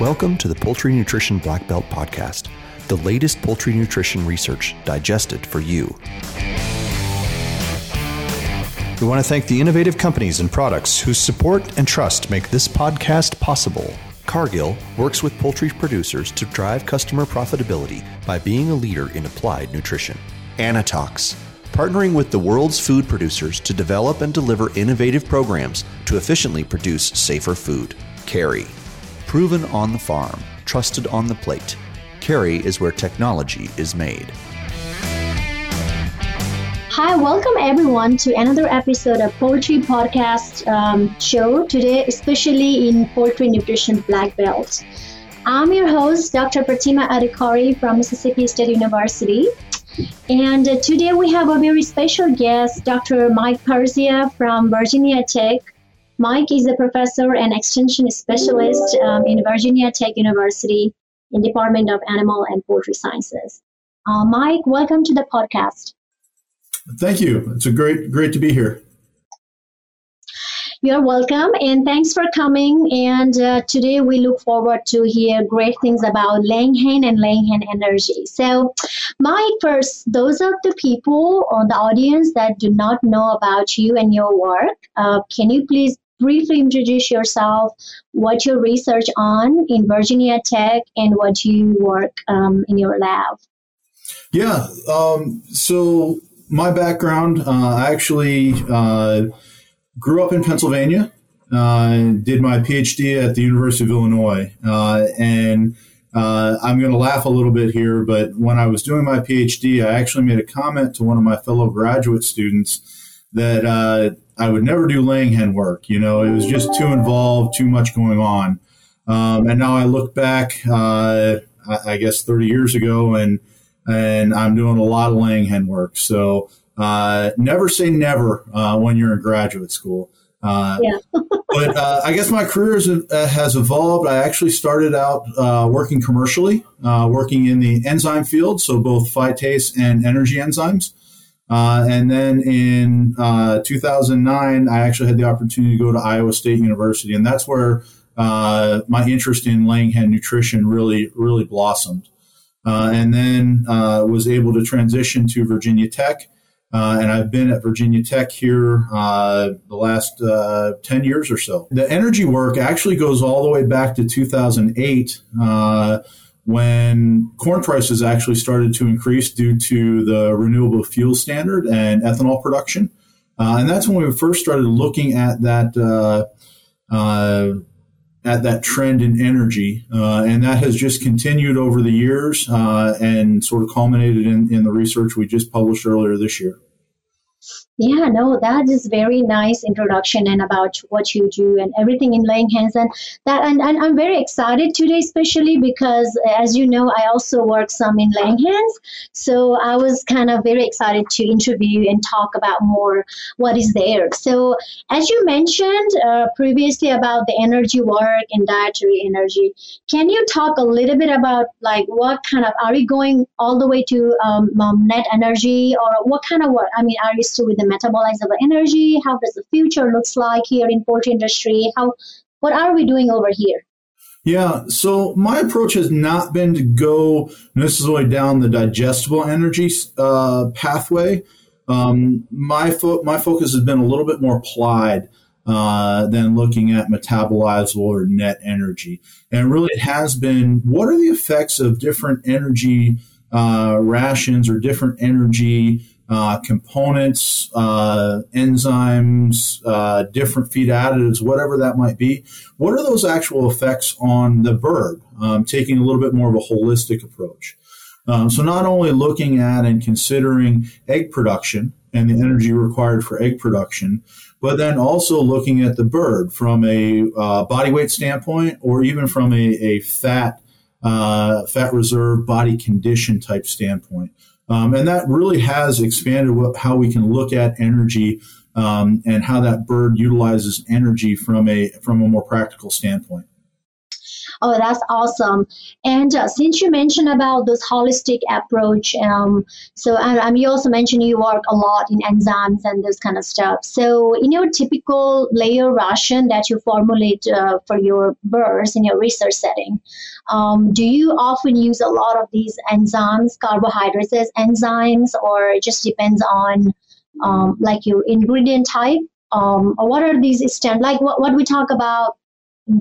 Welcome to the Poultry Nutrition Black Belt Podcast, the latest poultry nutrition research digested for you. We want to thank the innovative companies and products whose support and trust make this podcast possible. Cargill works with poultry producers to drive customer profitability by being a leader in applied nutrition. Anitox, partnering with the world's food producers to develop and deliver innovative programs to efficiently produce safer food. Kerry, proven on the farm, trusted on the plate. Kerry is where technology is made. Hi, welcome everyone to another episode of Poultry Podcast um, show today, especially in Poultry Nutrition Black Belt. I'm your host, Dr. Pratima Adhikari from Mississippi State University. And uh, today we have a very special guest, Dr. Mike Persia from Virginia Tech. Mike is a professor and extension specialist um, in Virginia Tech University in Department of Animal and Poultry Sciences. Uh, Mike, welcome to the podcast. Thank you. It's a great great to be here. You're welcome, and thanks for coming. And uh, today we look forward to hear great things about laying hen and laying hen energy. So, Mike, first, those of the people on the audience that do not know about you and your work, uh, can you please briefly introduce yourself, what you research on in Virginia Tech, and what you work um, in your lab? Yeah. Um, so my background, uh, I actually uh, grew up in Pennsylvania, uh, did my PhD at the University of Illinois, uh, and uh, I'm going to laugh a little bit here, but when I was doing my PhD, I actually made a comment to one of my fellow graduate students that uh, I would never do laying hen work. You know, it was just too involved, too much going on. Um, and now I look back, I guess 30 years ago, and and I'm doing a lot of laying hen work. So uh, never say never uh, when you're in graduate school. Uh, yeah. but uh, I guess my career has, uh, has, evolved. I actually started out uh, working commercially, working in the enzyme field, so both phytase and energy enzymes. And then in 2009, I actually had the opportunity to go to Iowa State University, and that's where my interest in laying hen nutrition really, really blossomed uh, and then uh, was able to transition to Virginia Tech. Uh, and I've been at Virginia Tech here uh, the last uh, 10 years or so. The energy work actually goes all the way back to 2008 uh, when corn prices actually started to increase due to the renewable fuel standard and ethanol production. and that's when we first started looking at that at that trend in energy, uh, and that has just continued over the years uh, and sort of culminated in, in the research we just published earlier this year. Yeah, no, that is very nice introduction and about what you do and everything in laying hens and that and, and I'm very excited today especially because as you know I also work some in laying hens so I was kind of very excited to interview and talk about more what is there. So as you mentioned uh, previously about the energy work and dietary energy can you talk a little bit about like what kind of are you going all the way to um, um net energy or what kind of work? I mean are you still with the metabolizable energy? How does the future looks like here in poultry industry? How what are we doing over here? Yeah, so my approach has not been to go necessarily down the digestible energy uh, pathway. Um, my fo- my focus has been a little bit more applied uh, than looking at metabolizable or net energy, and really it has been what are the effects of different energy uh, rations or different energy uh, components, uh, enzymes, uh, different feed additives, whatever that might be. What are those actual effects on the bird? Um, taking a little bit more of a holistic approach. Um, so, not only looking at and considering egg production and the energy required for egg production, but then also looking at the bird from a uh, body weight standpoint or even from a, a fat, uh, fat reserve body condition type standpoint. Um, and that really has expanded what, how we can look at energy um, and how that bird utilizes energy from a from a more practical standpoint. Oh, that's awesome. And uh, since you mentioned about this holistic approach, um, so um, you also mentioned you work a lot in enzymes and this kind of stuff. So in your typical layer ration that you formulate uh, for your birds in your research setting, um, do you often use a lot of these enzymes, carbohydrates enzymes, or it just depends on um, like your ingredient type? Um, or what are these stand like what, what we talk about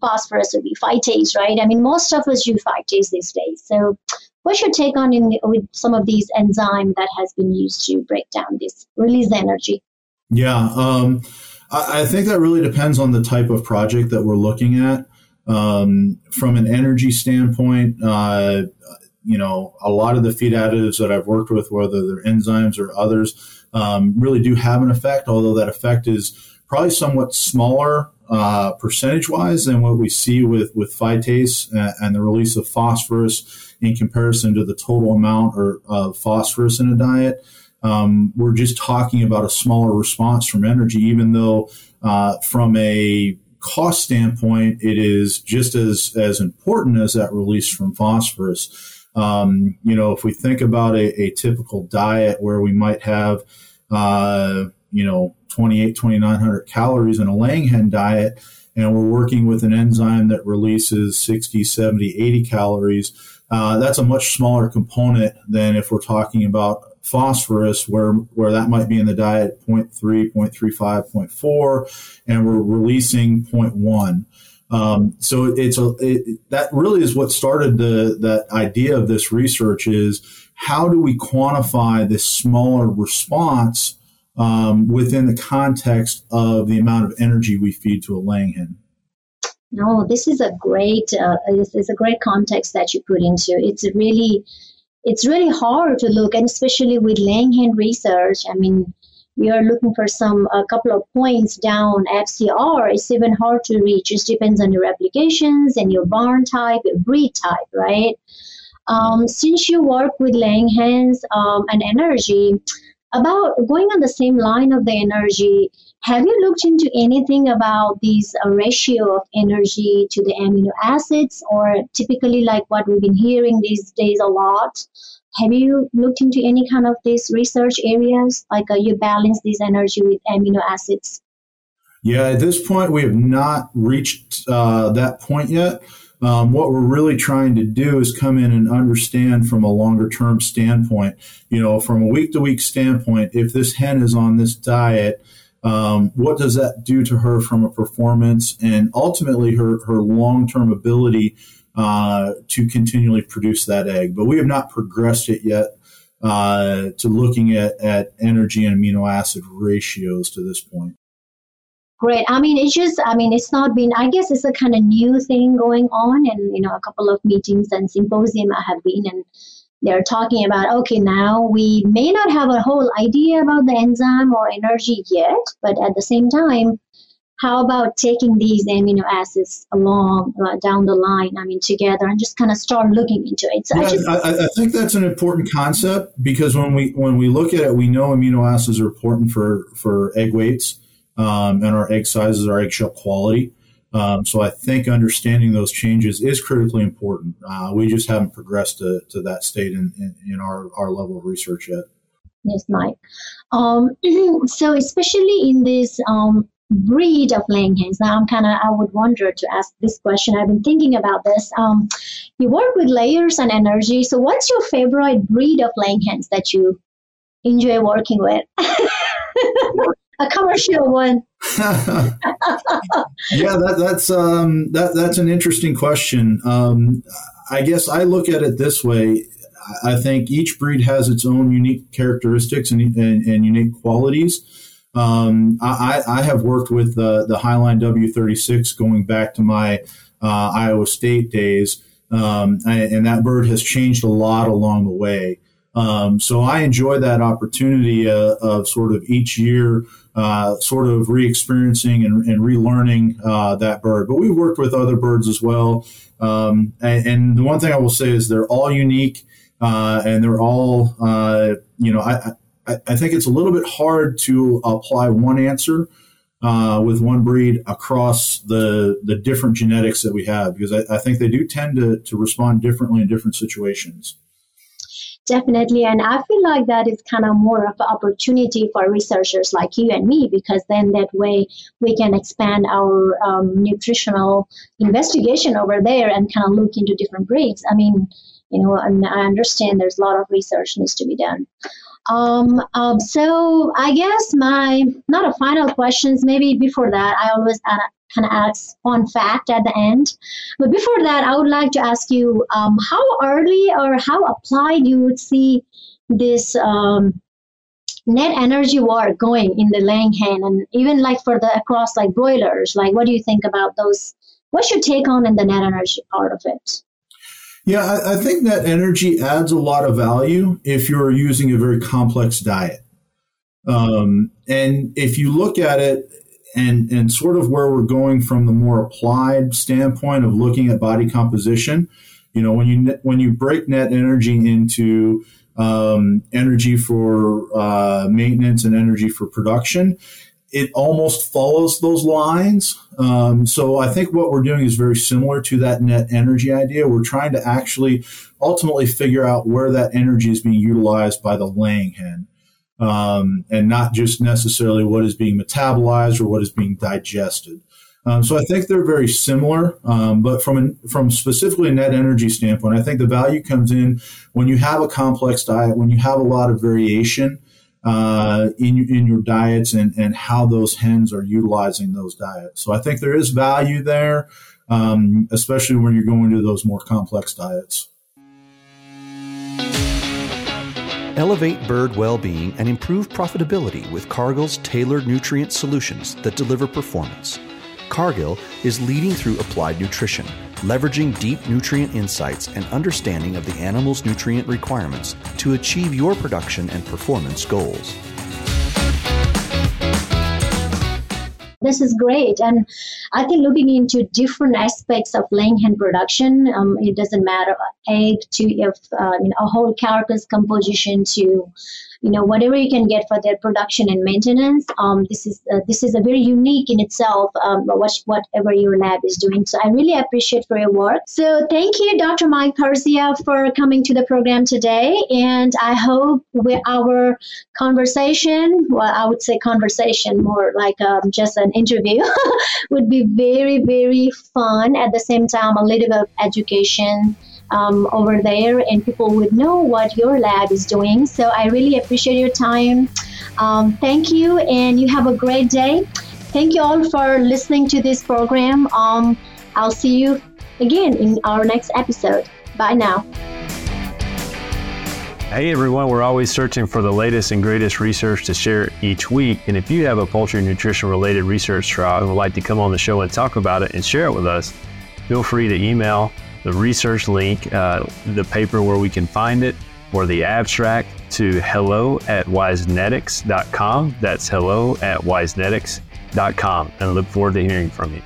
phosphorus would be phytase, right? I mean, most of us use phytase these days. So, what's your take on in, with some of these enzymes that has been used to break down this release energy? Yeah, um, I, I, think that really depends on the type of project that we're looking at. Um, from an energy standpoint, uh, you know, a lot of the feed additives that I've worked with, whether they're enzymes or others, um, really do have an effect, although that effect is probably somewhat smaller uh, percentage wise than what we see with, with phytase and the release of phosphorus in comparison to the total amount or, of phosphorus in a diet. Um, we're just talking about a smaller response from energy, even though uh, from a cost standpoint, it is just as, as important as that release from phosphorus. Um, you know, if we think about a, a typical diet where we might have, uh, you know, 28, 2900 calories in a laying hen diet, and we're working with an enzyme that releases 60, 70, 80 calories, uh, that's a much smaller component than if we're talking about phosphorus, where, where that might be in the diet 0.3, 0.35, 0.4, and we're releasing 0.1. Um, so it's a it, that really is what started the that idea of this research is how do we quantify this smaller response um, within the context of the amount of energy we feed to a laying hen. No, this is a great uh, this is a great context that you put into. It's really it's really hard to look, and especially with laying hen research. I mean, are looking for some a couple of points down FCR. It's even hard to reach. It depends on your applications and your barn type, your breed type, right? Um, since you work with laying hens um, and energy, about going on the same line of the energy, have you looked into anything about this uh, ratio of energy to the amino acids, or typically like what we've been hearing these days a lot? Have you looked into any kind of these research areas, like uh, you balance this energy with amino acids? Yeah, at this point, we have not reached uh, that point yet. Um, what we're really trying to do is come in and understand from a longer term standpoint, you know, from a week to week standpoint, if this hen is on this diet, um, what does that do to her from a performance and ultimately her, her long term ability uh, to continually produce that egg? But we have not progressed it yet uh, to looking at, at energy and amino acid ratios to this point. Great. I mean, it's just, I mean, it's not been, I guess it's a kind of new thing going on. And, you know, a couple of meetings and symposium I have been, and they're talking about, okay, now we may not have a whole idea about the enzyme or energy yet, but at the same time, how about taking these amino acids along uh, down the line i mean together and just kind of start looking into it so yeah, I, just, I, I, think that's an important concept because when we when we look at it we know amino acids are important for for egg weights um, and our egg sizes, our eggshell quality. Um, so I think understanding those changes is critically important. Uh, we just haven't progressed to, to that state in, in, in, our, our level of research yet. Yes, Mike. Um, so especially in this um, breed of laying hens, now I'm kind of, I would wonder to ask this question. I've been thinking about this. Um, you work with layers and energy. So what's your favorite breed of laying hens that you enjoy working with? a commercial one. yeah, that, that's um, that, that's an interesting question. Um, I guess I look at it this way. I think each breed has its own unique characteristics and, and, and unique qualities. Um, I, I, have worked with the, the Hy-Line W36 going back to my uh, Iowa State days, um, and that bird has changed a lot along the way. Um, so I enjoy that opportunity uh, of sort of each year, uh, sort of re-experiencing and, and relearning uh, that bird. But we've worked with other birds as well. Um, and, and, the one thing I will say is they're all unique uh, and they're all, uh, you know, I, I, I, think it's a little bit hard to apply one answer uh, with one breed across the the different genetics that we have because I, I think they do tend to, to respond differently in different situations. Definitely. And I feel like that is kind of more of an opportunity for researchers like you and me because then that way we can expand our um, nutritional investigation over there and kind of look into different breeds. I mean, you know, I understand there's a lot of research needs to be done. Um, um, so I guess my not a final questions. Maybe before that, I always uh, kind of adds fun fact at the end. But before that, I would like to ask you um, how early or how applied you would see this um, net energy war going in the laying hen, and even like for the across like broilers. Like, what do you think about those? What's your take on in the net energy part of it? Yeah, I, I think that energy adds a lot of value if you're using a very complex diet. Um, and if you look at it and, and sort of where we're going from the more applied standpoint of looking at body composition, you know, when you when you break net energy into um, energy for uh, maintenance and energy for production, it almost follows those lines. Um, so I think what we're doing is very similar to that net energy idea. We're trying to actually ultimately figure out where that energy is being utilized by the laying hen. Um, and not just necessarily what is being metabolized or what is being digested. Um, so I think they're very similar, um, but from an, from specifically a net energy standpoint, I think the value comes in when you have a complex diet, when you have a lot of variation, uh, in, in your diets and, and how those hens are utilizing those diets. So I think there is value there, um, especially when you're going to those more complex diets. Elevate bird well being and improve profitability with Cargill's tailored nutrient solutions that deliver performance. Cargill is leading through applied nutrition, leveraging deep nutrient insights and understanding of the animal's nutrient requirements to achieve your production and performance goals. This is great. And I think looking into different aspects of laying hen production, um, it doesn't matter egg to if uh, you know, a whole carcass composition to you know whatever you can get for their production and maintenance um, this is uh, this is a very unique in itself um, what, whatever your lab is doing. So i really appreciate for your work. So thank you dr mike Persia, for coming to the program today. And i hope with our conversation well i would say conversation more like um, just an interview would be very very fun. At the same time a little bit of education um, over there and people would know what your lab is doing. So I really appreciate your time. Um, thank you, and you have a great day. Thank you all for listening to this program. Um, I'll see you again in our next episode. Bye now. Hey everyone, we're always searching for the latest and greatest research to share each week. And if you have a poultry nutrition related research trial and would like to come on the show and talk about it and share it with us, feel free to email the research link, uh, the paper where we can find it, or the abstract to hello at wisenetics.com. That's hello at wisenetics.com. And I look forward to hearing from you.